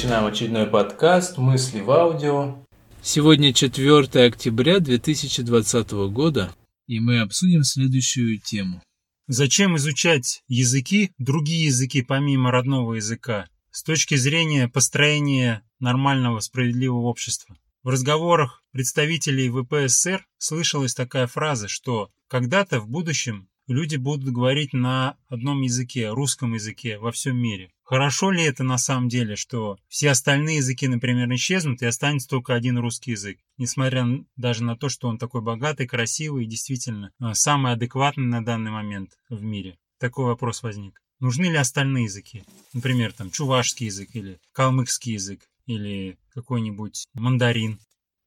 начинаем очередной подкаст «Мысли в аудио». Сегодня 4 октября 2020 года, и мы обсудим следующую тему. Зачем изучать языки, другие языки помимо родного языка, с точки зрения построения нормального справедливого общества? В разговорах представителей ВПСР слышалась такая фраза, что когда-то в будущем люди будут говорить на одном языке, русском языке во всем мире. Хорошо ли это на самом деле, что все остальные языки, например, исчезнут и останется только один русский язык, несмотря даже на то, что он такой богатый, красивый и действительно а, самый адекватный на данный момент в мире? Такой вопрос возник. Нужны ли остальные языки? Например, там чувашский язык или калмыцкий язык или какой-нибудь мандарин.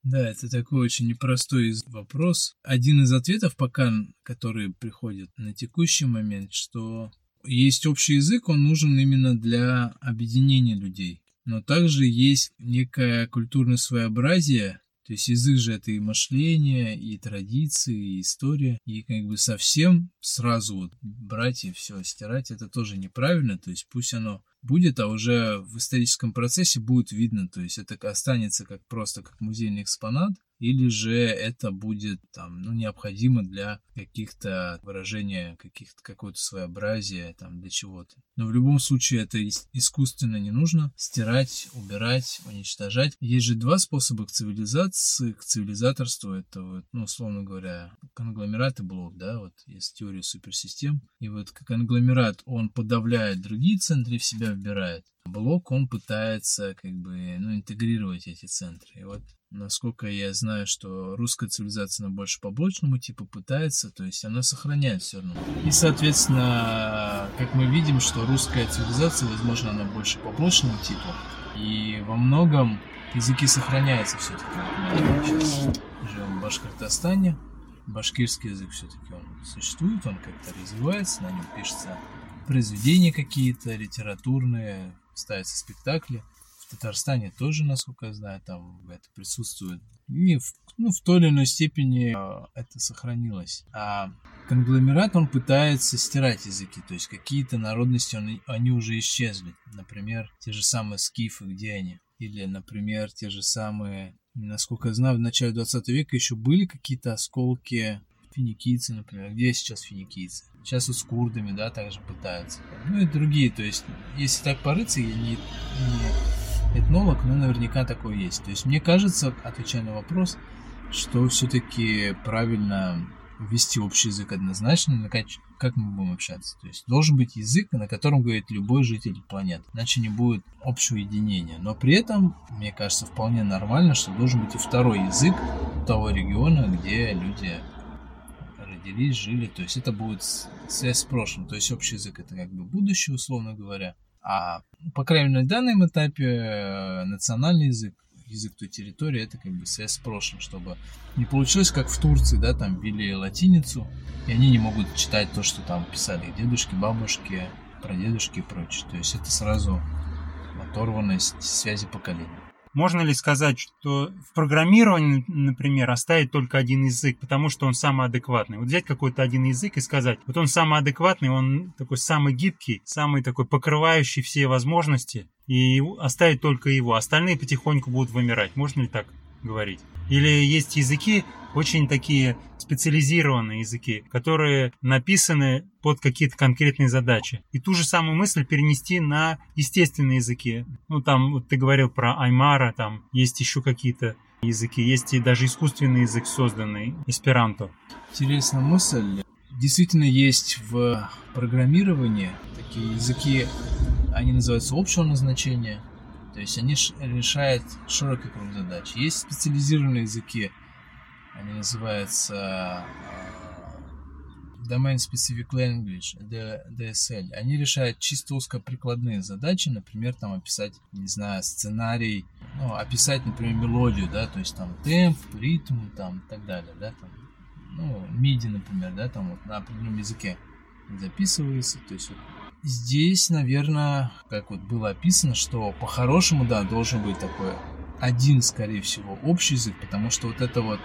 Да, это такой очень непростой вопрос. Один из ответов пока, который приходит на текущий момент, что есть общий язык, он нужен именно для объединения людей. Но также есть некое культурное своеобразие, то есть язык же это и мышление, и традиции, и история. И как бы совсем сразу вот брать и все стирать, это тоже неправильно. То есть пусть оно будет, а уже в историческом процессе будет видно, то есть это останется как просто как музейный экспонат, или же это будет там, ну, необходимо для каких-то выражения каких-то какое-то своеобразие там для чего-то. Но в любом случае это искусственно не нужно стирать, убирать, уничтожать. Есть же два способа к цивилизации, к цивилизаторству. Это вот, ну, условно говоря, конгломерат и блок, да, вот есть теория суперсистем. И вот конгломерат, он подавляет другие центры в себя вбирает. Блок, он пытается как бы, ну, интегрировать эти центры. И вот насколько я знаю, что русская цивилизация, она больше побочному типу пытается, то есть она сохраняет все равно. И, соответственно, как мы видим, что русская цивилизация, возможно, она больше побочному типу, и во многом языки сохраняются все-таки. Сейчас живем в Башкортостане, башкирский язык все-таки он существует, он как-то развивается, на нем пишется произведения какие-то литературные, ставятся спектакли. В Татарстане тоже, насколько я знаю, там это присутствует. И в, ну, в той или иной степени э, это сохранилось. А конгломерат, он пытается стирать языки. То есть какие-то народности, он, они уже исчезли. Например, те же самые скифы, где они? Или, например, те же самые, насколько я знаю, в начале 20 века еще были какие-то осколки финикийцы, например. Где сейчас финикийцы? Сейчас вот с курдами, да, также пытаются. Ну и другие, то есть, если так порыться, я не, не этнолог, но наверняка такое есть. То есть, мне кажется, отвечая на вопрос, что все-таки правильно ввести общий язык однозначно, как, как мы будем общаться. То есть должен быть язык, на котором говорит любой житель планеты, иначе не будет общего единения. Но при этом, мне кажется, вполне нормально, что должен быть и второй язык того региона, где люди родились, жили. То есть это будет связь с прошлым. То есть общий язык это как бы будущее, условно говоря. А по крайней мере на данном этапе э, национальный язык, язык той территории, это как бы связь с прошлым, чтобы не получилось как в Турции, да, там ввели латиницу, и они не могут читать то, что там писали их дедушки, бабушки, прадедушки и прочее. То есть это сразу оторванность связи поколений. Можно ли сказать, что в программировании, например, оставить только один язык, потому что он самый адекватный? Вот взять какой-то один язык и сказать, вот он самый адекватный, он такой самый гибкий, самый такой покрывающий все возможности, и оставить только его. Остальные потихоньку будут вымирать. Можно ли так говорить? Или есть языки, очень такие специализированные языки, которые написаны под какие-то конкретные задачи. И ту же самую мысль перенести на естественные языки. Ну, там, вот ты говорил про Аймара, там есть еще какие-то языки, есть и даже искусственный язык созданный, эсперанто. Интересная мысль. Действительно есть в программировании такие языки, они называются общего назначения, то есть они решают широкий круг задач. Есть специализированные языки, они называются uh, Domain Specific Language, DSL. Они решают чисто узкоприкладные задачи, например, там описать, не знаю, сценарий, ну, описать, например, мелодию, да, то есть там темп, ритм, там, и так далее, да, там, ну, MIDI, например, да, там вот на определенном языке записывается, то есть вот здесь, наверное, как вот было описано, что по-хорошему, да, должен быть такой один, скорее всего, общий язык, потому что вот это вот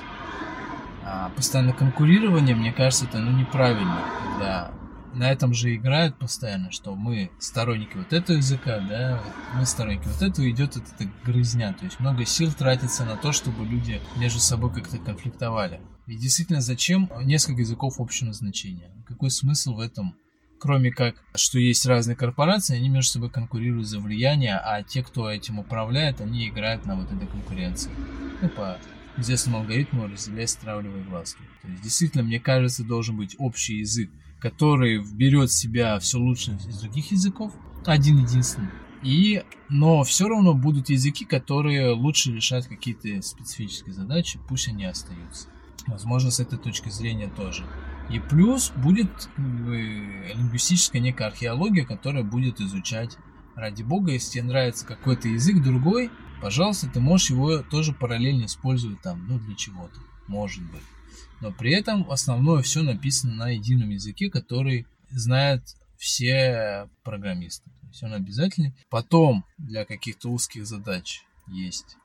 а, постоянное конкурирование, мне кажется, это ну, неправильно, когда на этом же играют постоянно, что мы сторонники вот этого языка, да, мы сторонники вот этого, идет вот эта грызня, то есть много сил тратится на то, чтобы люди между собой как-то конфликтовали. И действительно, зачем несколько языков общего значения? Какой смысл в этом? Кроме как, что есть разные корпорации, они между собой конкурируют за влияние, а те, кто этим управляет, они играют на вот этой конкуренции. Ну, по известному алгоритму разделяй, стравливай властвуй. То есть, действительно, мне кажется, должен быть общий язык, который берет в себя все лучшее из других языков, один единственный. И, но все равно будут языки, которые лучше решают какие-то специфические задачи, пусть они остаются. Возможно, с этой точки зрения тоже. И плюс будет как бы, лингвистическая некая археология, которая будет изучать, ради бога, если тебе нравится какой-то язык другой, пожалуйста, ты можешь его тоже параллельно использовать там, ну, для чего-то, может быть. Но при этом основное все написано на едином языке, который знает все программисты. То есть он обязательный. Потом для каких-то узких задач есть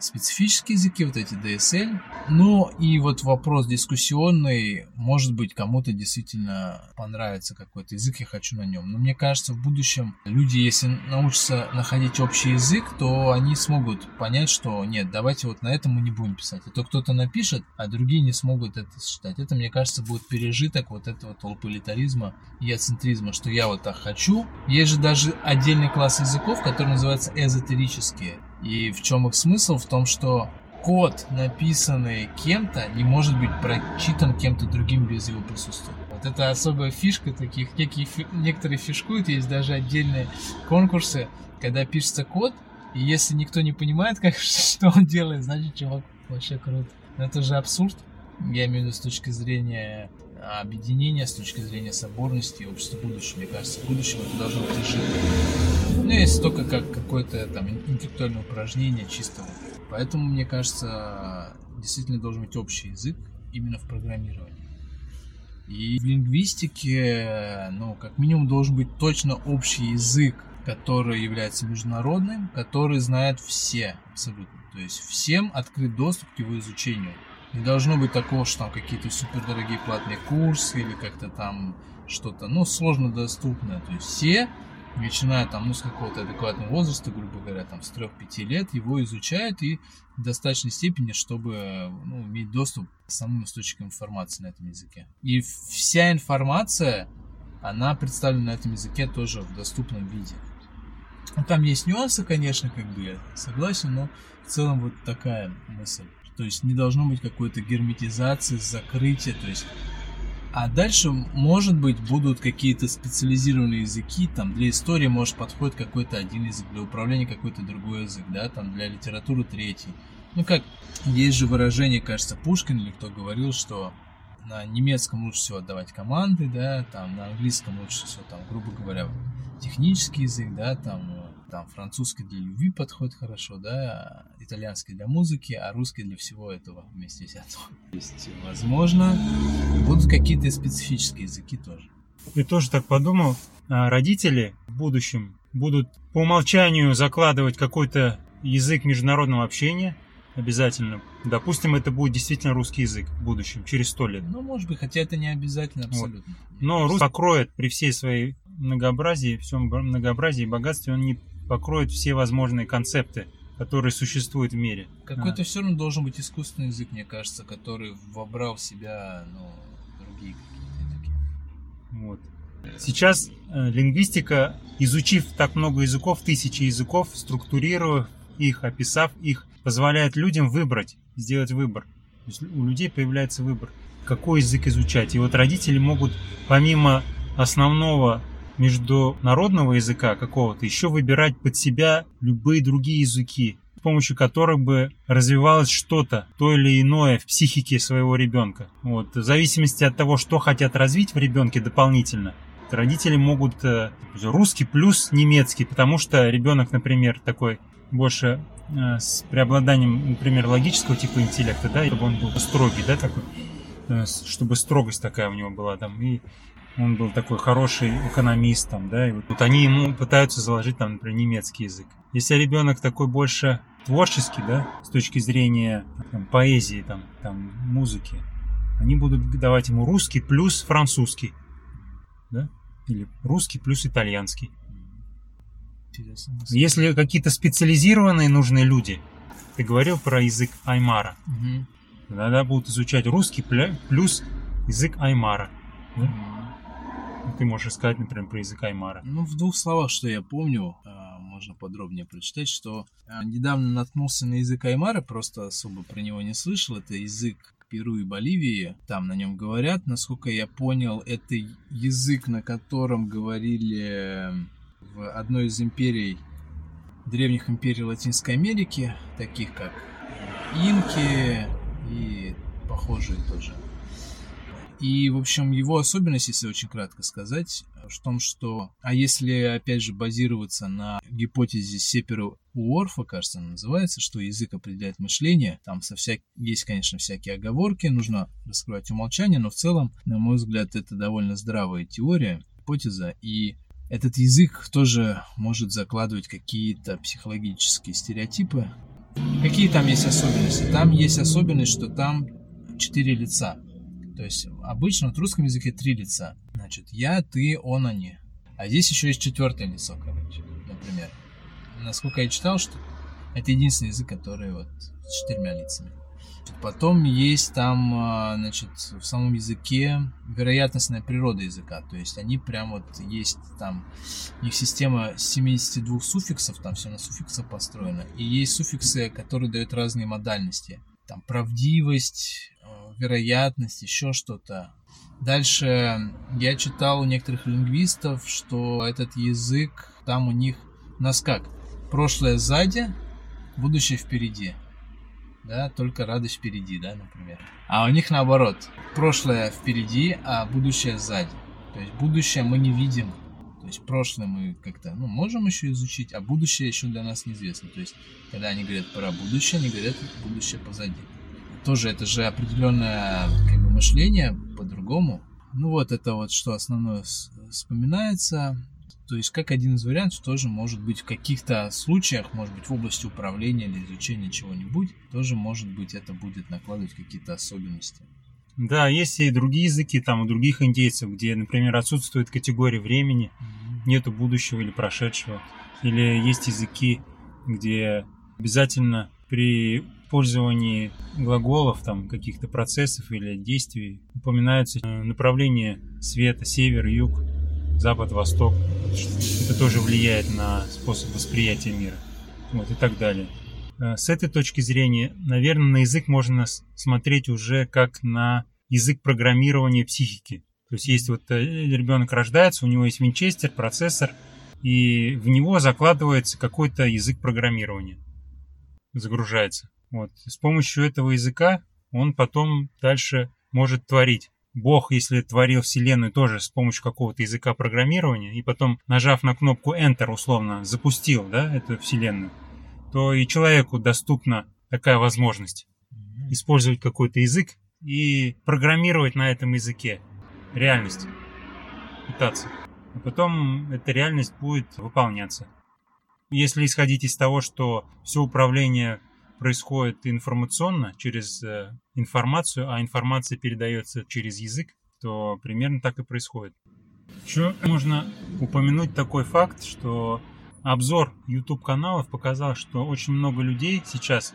специфические языки, вот эти DSL. Ну и вот вопрос дискуссионный, может быть, кому-то действительно понравится какой-то язык, я хочу на нем. Но мне кажется, в будущем люди, если научатся находить общий язык, то они смогут понять, что нет, давайте вот на этом мы не будем писать. А то кто-то напишет, а другие не смогут это считать. Это, мне кажется, будет пережиток вот этого толполитаризма и ацентризма, что я вот так хочу. Есть же даже отдельный класс языков, который называется эзотерические. И в чем их смысл? В том, что код, написанный кем-то, не может быть прочитан кем-то другим без его присутствия. Вот это особая фишка таких, некие, некоторые фишкуют, есть даже отдельные конкурсы, когда пишется код, и если никто не понимает, как, что он делает, значит, чувак вообще крут. Но это же абсурд, я имею в виду с точки зрения объединения, с точки зрения соборности и общества будущего. Мне кажется, в будущем это должно быть изжито. Ну, если только как какое-то там интеллектуальное упражнение чистого. Поэтому, мне кажется, действительно должен быть общий язык именно в программировании. И в лингвистике, ну, как минимум, должен быть точно общий язык, который является международным, который знают все абсолютно. То есть всем открыт доступ к его изучению. Не должно быть такого, что там какие-то супердорогие платные курсы или как-то там что-то, ну, сложно доступное. То есть все, начиная там, ну, с какого-то адекватного возраста, грубо говоря, там, с 3-5 лет, его изучают и в достаточной степени, чтобы ну, иметь доступ к самым источникам информации на этом языке. И вся информация, она представлена на этом языке тоже в доступном виде. Ну, там есть нюансы, конечно, как бы я согласен, но в целом вот такая мысль. То есть не должно быть какой-то герметизации, закрытия. То есть а дальше, может быть, будут какие-то специализированные языки, там для истории, может, подходит какой-то один язык, для управления какой-то другой язык, да, там для литературы третий. Ну как, есть же выражение, кажется, Пушкин или кто говорил, что на немецком лучше всего отдавать команды, да, там на английском лучше всего, там, грубо говоря, технический язык, да, там там французский для любви подходит хорошо, да, итальянский для музыки, а русский для всего этого вместе взятого. Есть, возможно, будут какие-то специфические языки тоже. Я тоже так подумал. А родители в будущем будут по умолчанию закладывать какой-то язык международного общения, обязательно. Допустим, это будет действительно русский язык в будущем, через сто лет. Ну, может быть, хотя это не обязательно абсолютно. Вот. Но русский покроет при всей своей многообразии, всем многообразии и богатстве, он не покроет все возможные концепты, которые существуют в мире. Какой-то а. все равно должен быть искусственный язык, мне кажется, который вобрал в себя ну, другие какие-то языки. Вот. Сейчас э, лингвистика, изучив так много языков, тысячи языков, структурировав их, описав их, позволяет людям выбрать, сделать выбор. То есть у людей появляется выбор, какой язык изучать. И вот родители могут помимо основного международного языка какого-то еще выбирать под себя любые другие языки, с помощью которых бы развивалось что-то, то или иное в психике своего ребенка. Вот. В зависимости от того, что хотят развить в ребенке дополнительно, родители могут э, русский плюс немецкий, потому что ребенок, например, такой больше э, с преобладанием, например, логического типа интеллекта, да, чтобы он был строгий, да, такой, э, чтобы строгость такая у него была там, и он был такой хороший экономист, там, да, и вот, вот они ему пытаются заложить, там, например, немецкий язык. Если ребенок такой больше творческий, да, с точки зрения там, поэзии, там, там, музыки, они будут давать ему русский плюс французский. да? Или русский плюс итальянский. Интересно. Если какие-то специализированные нужные люди, ты говорил про язык Аймара, Мгм. тогда будут изучать русский плюс язык Аймара. Да? Ты можешь сказать, например, про язык Аймара. Ну, в двух словах, что я помню, а, можно подробнее прочитать, что а, недавно наткнулся на язык Аймара, просто особо про него не слышал. Это язык Перу и Боливии, там на нем говорят. Насколько я понял, это язык, на котором говорили в одной из империй, древних империй Латинской Америки, таких как инки и похожие тоже. И, в общем, его особенность, если очень кратко сказать, в том, что, а если, опять же, базироваться на гипотезе Сепера Уорфа, кажется, она называется, что язык определяет мышление, там со всяк... есть, конечно, всякие оговорки, нужно раскрывать умолчание, но в целом, на мой взгляд, это довольно здравая теория, гипотеза, и этот язык тоже может закладывать какие-то психологические стереотипы. Какие там есть особенности? Там есть особенность, что там четыре лица. То есть обычно в русском языке три лица. Значит, я, ты, он, они. А здесь еще есть четвертое лицо, короче, например. Насколько я читал, что это единственный язык, который вот с четырьмя лицами. Потом есть там, а, значит, в самом языке вероятностная природа языка. То есть они прям вот есть там, у них система 72 суффиксов, там все на суффиксах построено. И есть суффиксы, которые дают разные модальности. Там правдивость, вероятность, еще что-то. Дальше я читал у некоторых лингвистов, что этот язык, там у них нас как? Прошлое сзади, будущее впереди. Да, только радость впереди, да, например. А у них наоборот. Прошлое впереди, а будущее сзади. То есть будущее мы не видим. То есть прошлое мы как-то, ну, можем еще изучить, а будущее еще для нас неизвестно. То есть, когда они говорят про будущее, они говорят будущее позади. Тоже это же определенное как бы, мышление по-другому. Ну вот это вот, что основное вспоминается. То есть, как один из вариантов, тоже может быть в каких-то случаях, может быть в области управления или изучения чего-нибудь, тоже может быть это будет накладывать какие-то особенности. Да, есть и другие языки, там у других индейцев, где, например, отсутствует категория времени, нету будущего или прошедшего. Или есть языки, где обязательно при использовании глаголов, там, каких-то процессов или действий упоминаются э, направления света, север, юг, запад, восток. Это тоже влияет на способ восприятия мира. Вот и так далее. Э, С этой точки зрения, наверное, на язык можно смотреть уже как на язык программирования психики. То есть есть вот э, ребенок рождается, у него есть винчестер, процессор, и в него закладывается какой-то язык программирования. Загружается. Вот. С помощью этого языка он потом дальше может творить. Бог, если творил Вселенную тоже с помощью какого-то языка программирования, и потом, нажав на кнопку Enter, условно, запустил да, эту Вселенную, то и человеку доступна такая возможность использовать какой-то язык и программировать на этом языке реальность. Пытаться. А потом эта реальность будет выполняться. Если исходить из того, что все управление происходит информационно, через э, информацию, а информация передается через язык, то примерно так и происходит. Еще можно упомянуть такой факт, что обзор YouTube каналов показал, что очень много людей сейчас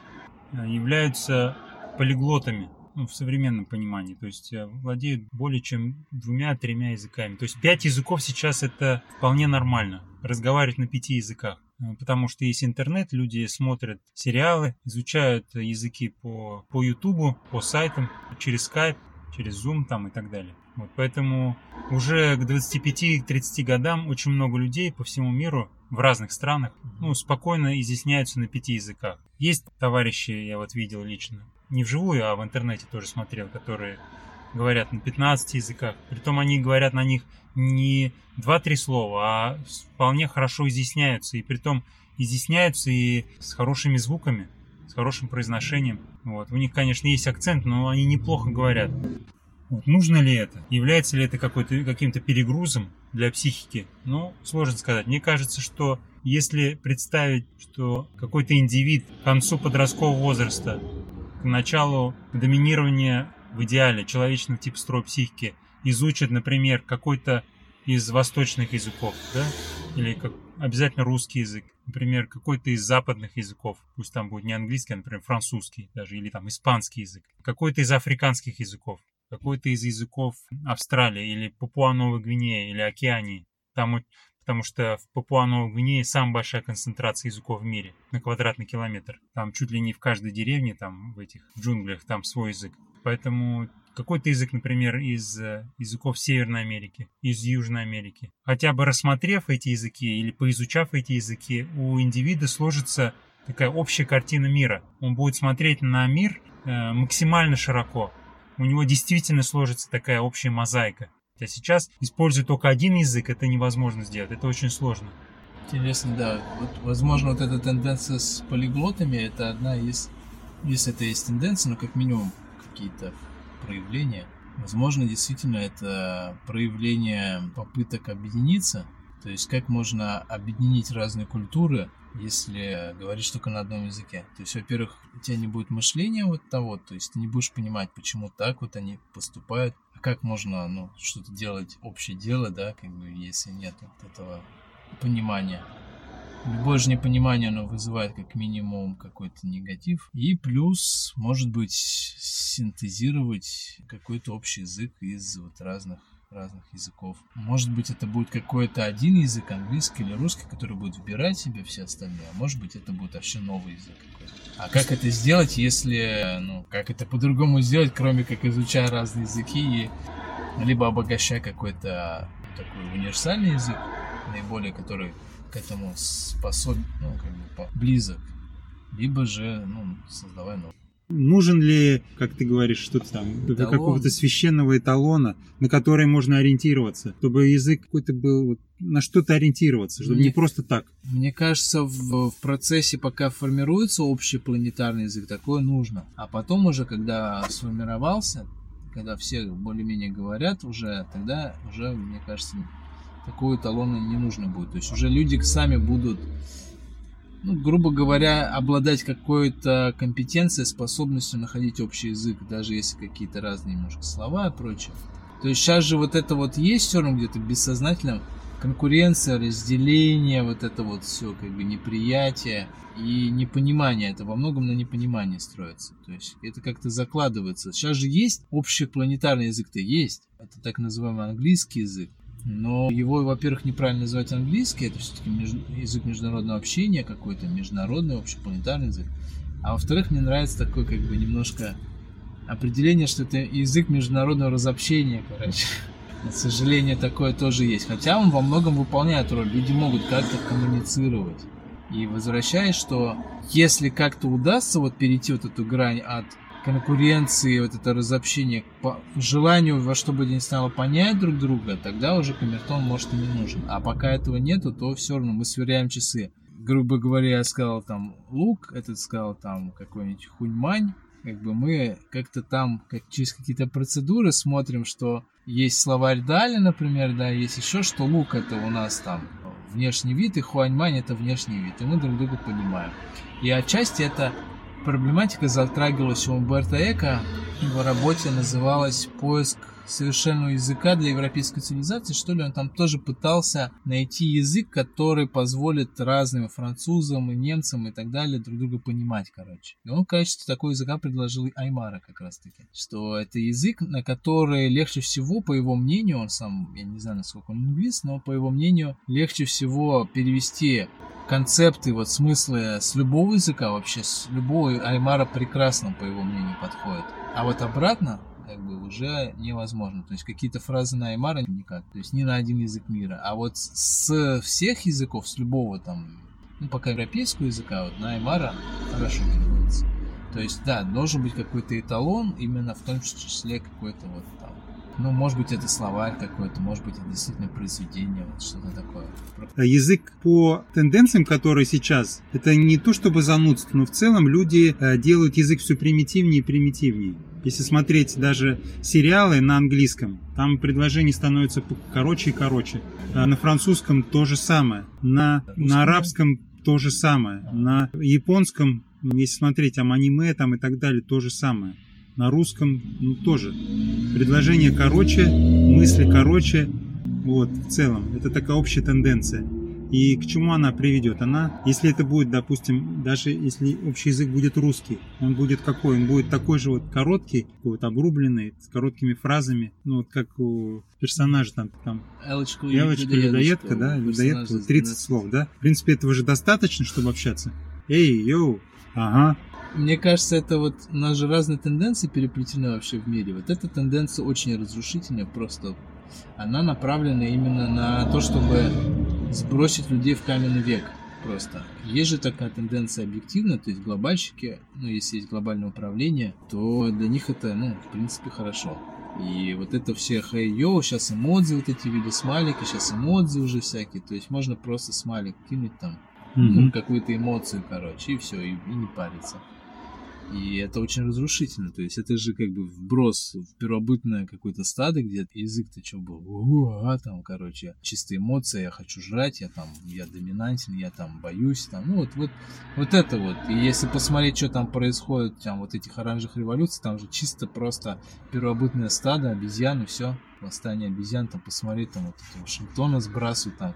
э, являются полиглотами ну, в современном понимании, то есть э, владеют более чем двумя-тремя языками. То есть пять языков сейчас это вполне нормально, разговаривать на пяти языках. Э, Потому что есть интернет, люди смотрят сериалы, изучают языки по, по YouTube, по сайтам, через Skype, через Zoom там и так далее. Вот, поэтому уже к 25-30 годам очень много людей по всему миру в разных странах ну, спокойно изъясняются на пяти языках. Есть товарищи, я вот видел лично, не вживую, а в интернете тоже смотрел, которые говорят на 15 языках. Притом они говорят на них не 2-3 слова, а вполне хорошо изъясняются. И притом изъясняются и с хорошими звуками, с хорошим произношением. Вот. У них, конечно, есть акцент, но они неплохо говорят. Вот. Нужно ли это? Является ли это какой-то, каким-то перегрузом для психики? Ну, сложно сказать. Мне кажется, что если представить, что какой-то индивид к концу подросткового возраста, к началу доминирования в идеале человечного типа строя психики изучит, например, какой-то из восточных языков, да, или как обязательно русский язык, например, какой-то из западных языков, пусть там будет не английский, а, например, французский даже, или там испанский язык, какой-то из африканских языков, какой-то из языков Австралии или Папуа-Новой Гвинеи или Океании. Там, потому что в Папуа-Новой Гвинее самая большая концентрация языков в мире на квадратный километр. Там чуть ли не в каждой деревне, там в этих джунглях, там свой язык. Поэтому какой-то язык, например, из э, языков Северной Америки, из Южной Америки. Хотя бы рассмотрев эти языки или поизучав эти языки, у индивида сложится такая общая картина мира. Он будет смотреть на мир э, максимально широко. У него действительно сложится такая общая мозаика. А сейчас, используя только один язык, это невозможно сделать, это очень сложно. Интересно, да. Вот, возможно, вот эта тенденция с полиглотами, это одна из, если это есть тенденция, но как минимум какие-то проявление. Возможно, действительно это проявление попыток объединиться. То есть как можно объединить разные культуры, если говоришь только на одном языке. То есть, во-первых, у тебя не будет мышления вот того, то есть ты не будешь понимать, почему так вот они поступают, а как можно, ну, что-то делать общее дело, да, как бы, если нет вот этого понимания. Любое же непонимание, оно вызывает как минимум какой-то негатив. И плюс, может быть, синтезировать какой-то общий язык из вот разных разных языков. Может быть, это будет какой-то один язык, английский или русский, который будет вбирать себе все остальные, а может быть, это будет вообще новый язык. А как это сделать, если, ну, как это по-другому сделать, кроме как изучая разные языки и либо обогащая какой-то такой универсальный язык, наиболее который к этому способен, ну, как бы близок, либо же, ну, создавай новый. Нужен ли, как ты говоришь, что-то там, Эталон. какого-то священного эталона, на который можно ориентироваться, чтобы язык какой-то был на что-то ориентироваться, чтобы мне, не просто так. Мне кажется, в, в процессе, пока формируется общий планетарный язык, такое нужно. А потом уже, когда сформировался, когда все более-менее говорят уже, тогда уже, мне кажется, такого эталона не нужно будет. То есть уже люди сами будут, ну, грубо говоря, обладать какой-то компетенцией, способностью находить общий язык, даже если какие-то разные немножко слова и прочее. То есть сейчас же вот это вот есть все равно где-то бессознательно, конкуренция, разделение, вот это вот все, как бы неприятие и непонимание. Это во многом на непонимании строится. То есть это как-то закладывается. Сейчас же есть общий планетарный язык-то есть. Это так называемый английский язык. Но его, во-первых, неправильно называть английский, это все-таки меж... язык международного общения какой-то, международный, общепланетарный язык. А во-вторых, мне нравится такое, как бы, немножко определение, что это язык международного разобщения, короче. К сожалению, такое тоже есть. Хотя он во многом выполняет роль. Люди могут как-то коммуницировать. И возвращаясь, что если как-то удастся вот перейти вот эту грань от конкуренции, вот это разобщение, по желанию во что бы ни стало понять друг друга, тогда уже камертон может и не нужен. А пока этого нету, то все равно мы сверяем часы. Грубо говоря, я сказал там лук, этот сказал там какой-нибудь хуньмань, как бы мы как-то там как через какие-то процедуры смотрим, что есть словарь Дали, например, да, есть еще, что лук это у нас там внешний вид, и хуаньмань это внешний вид, и мы друг друга понимаем. И отчасти это Проблематика затрагивалась у Умберто Эко. Его работе называлась «Поиск совершенного языка для европейской цивилизации, что ли, он там тоже пытался найти язык, который позволит разным французам и немцам и так далее друг друга понимать, короче. И он в качестве такого языка предложил и Аймара как раз таки, что это язык, на который легче всего, по его мнению, он сам, я не знаю, насколько он лингвист, но по его мнению, легче всего перевести концепты, вот смыслы с любого языка вообще, с любого Аймара прекрасно, по его мнению, подходит. А вот обратно, как бы уже невозможно. То есть какие-то фразы на Аймара никак. То есть ни на один язык мира. А вот с всех языков, с любого там, ну пока европейского языка, вот на Аймара хорошо переводится. То есть, да, должен быть какой-то эталон, именно в том числе какой-то вот там ну, может быть, это словарь какой-то, может быть, это действительно произведение, вот что-то такое. А язык по тенденциям, которые сейчас, это не то чтобы занудство, но в целом люди э, делают язык все примитивнее и примитивнее. Если смотреть даже сериалы на английском, там предложения становятся короче и короче. А на французском то же самое. На, на арабском то же самое. На японском, если смотреть там аниме там и так далее, то же самое на русском ну, тоже. Предложение короче, мысли короче, Вот, в целом. Это такая общая тенденция. И к чему она приведет? Она, если это будет, допустим, даже если общий язык будет русский, он будет какой? Он будет такой же вот короткий, вот обрубленный, с короткими фразами, ну вот как у персонажа там, там Элочка, Элочка людоедка, да, людоедка, 30 слов, да? В принципе, этого же достаточно, чтобы общаться. Эй, йоу, ага, мне кажется, это вот у нас же разные тенденции переплетены вообще в мире. Вот эта тенденция очень разрушительная, просто она направлена именно на то, чтобы сбросить людей в каменный век. Просто. Есть же такая тенденция объективная, то есть глобальщики, ну, если есть глобальное управление, то для них это, ну, в принципе, хорошо. И вот это все хей йоу, сейчас эмодзи вот эти виды смайлики, сейчас эмодзи уже всякие, то есть можно просто смайлик кинуть там, mm-hmm. ну, какую-то эмоцию, короче, и все, и, и не париться. И это очень разрушительно. То есть это же как бы вброс в первобытное какое-то стадо, где язык-то что был, а там, короче, чистые эмоции, я хочу жрать, я там, я доминантен, я там боюсь, там, ну вот, вот, вот это вот. И если посмотреть, что там происходит, там вот этих оранжевых революций, там же чисто просто первобытное стадо, обезьяны, все восстание обезьян, там посмотреть, там вот это Вашингтона сбрасывают, там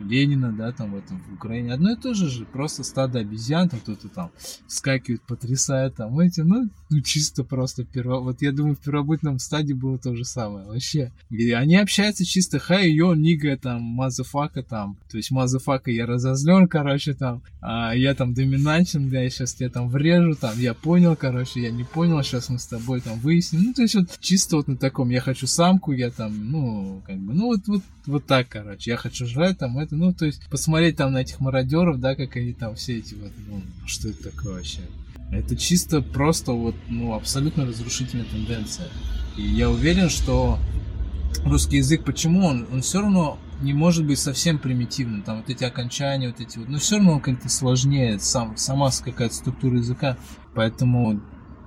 Ленина, да, там в этом в Украине. Одно и то же же, просто стадо обезьян, там кто-то там скакивает, потрясает, там эти, ну, ну чисто просто перво... Вот я думаю, в первобытном стадии было то же самое, вообще. И они общаются чисто hi, yo, nigga, там, motherfucker, там, то есть motherfucker я разозлен, короче, там, а я там доминантен, да, я сейчас тебя там врежу, там, я понял, короче, я не понял, сейчас мы с тобой там выясним. Ну, то есть вот чисто вот на таком, я хочу самку, я там, ну, как бы, ну, вот, вот, вот так, короче, я хочу жрать, там, это, ну, то есть посмотреть там на этих мародеров, да, как они там все эти вот, ну, что это такое вообще? Это чисто просто вот, ну, абсолютно разрушительная тенденция. И я уверен, что русский язык, почему он, он все равно не может быть совсем примитивным, там вот эти окончания, вот эти вот, но все равно он как-то сложнее, сам, сама какая-то структура языка, поэтому,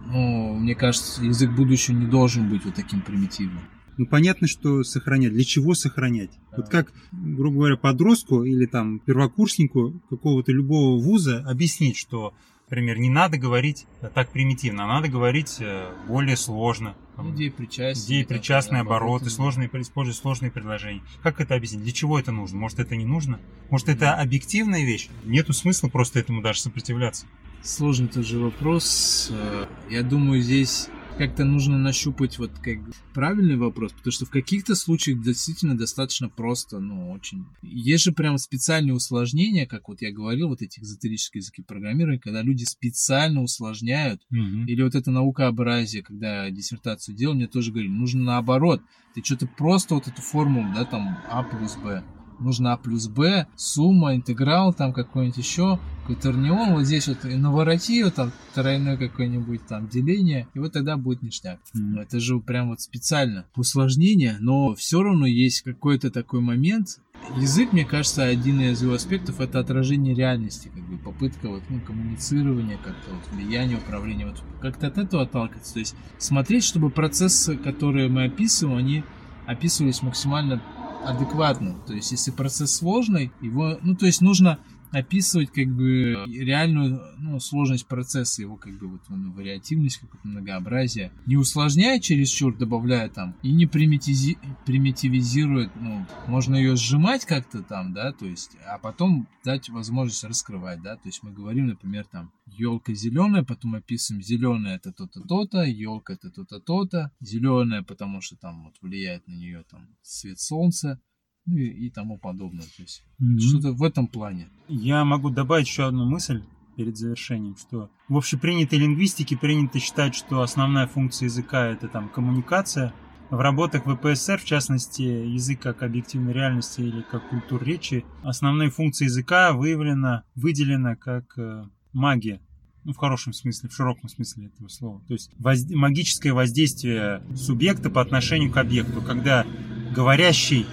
ну, мне кажется, язык будущего не должен быть вот таким примитивным. Ну, понятно, что сохранять. Для чего сохранять? Да. Вот как, грубо говоря, подростку или там первокурснику какого-то любого вуза объяснить, что, например, не надо говорить так примитивно, а надо говорить э, более сложно. Идеи причастные. Идеи причастные обороты, обороты, сложные, используя сложные предложения. Как это объяснить? Для чего это нужно? Может, это не нужно? Может, это объективная вещь? Нету смысла просто этому даже сопротивляться. Сложный тоже вопрос. Э, я думаю, здесь как-то нужно нащупать вот как правильный вопрос, потому что в каких-то случаях действительно достаточно просто, ну, очень... Есть же прям специальные усложнения, как вот я говорил, вот эти эзотерические языки программирования, когда люди специально усложняют, mm-hmm. или вот это наукообразие, когда я диссертацию делал, мне тоже говорили, нужно наоборот, ты что-то просто вот эту формулу, да, там, А плюс Б, нужно А плюс Б, сумма, интеграл, там какой-нибудь еще, какой-то тернион, вот здесь вот навороти, вот там тройное какое-нибудь там деление, и вот тогда будет ништяк. Mm. Это же прям вот специально усложнение, но все равно есть какой-то такой момент, Язык, мне кажется, один из его аспектов это отражение реальности, как бы попытка вот, ну, коммуницирования, как-то вот влияние, управления, вот как-то от этого отталкиваться. То есть смотреть, чтобы процессы, которые мы описываем, они описывались максимально адекватно. То есть, если процесс сложный, его, ну, то есть нужно описывать как бы реальную ну, сложность процесса, его как бы вот ну, вариативность, какое-то многообразие. Не усложняя чересчур, добавляя там, и не примитизи... примитивизирует, ну, можно ее сжимать как-то там, да, то есть, а потом дать возможность раскрывать, да, то есть мы говорим, например, там, елка зеленая, потом описываем зеленая это то-то, то-то, елка это то-то, то-то, зеленая, потому что там вот влияет на нее там свет солнца, ну и, и тому подобное. То есть mm-hmm. что-то в этом плане. Я могу добавить еще одну мысль перед завершением, что в общепринятой лингвистике принято считать, что основная функция языка это там коммуникация. В работах ВПСР, в частности, язык как объективной реальности или как культур речи, основные функции языка выявлена, выделена как э, магия. Ну, в хорошем смысле, в широком смысле этого слова. То есть воз... магическое воздействие субъекта по отношению к объекту, когда говорящий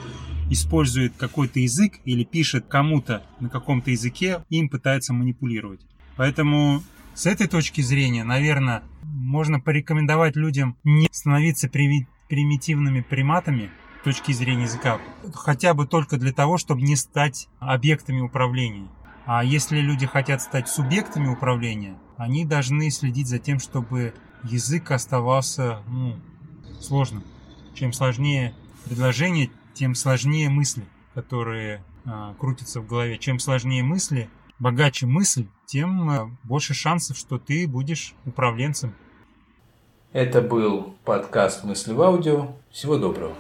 использует какой-то язык или пишет кому-то на каком-то языке, им пытается манипулировать. Поэтому с этой точки зрения, наверное, можно порекомендовать людям не становиться примитивными приматами с точки зрения языка, хотя бы только для того, чтобы не стать объектами управления. А если люди хотят стать субъектами управления, они должны следить за тем, чтобы язык оставался ну, сложным. Чем сложнее предложение, тем сложнее мысли, которые а, крутятся в голове. Чем сложнее мысли, богаче мысль, тем а, больше шансов, что ты будешь управленцем. Это был подкаст «Мысли в аудио». Всего доброго.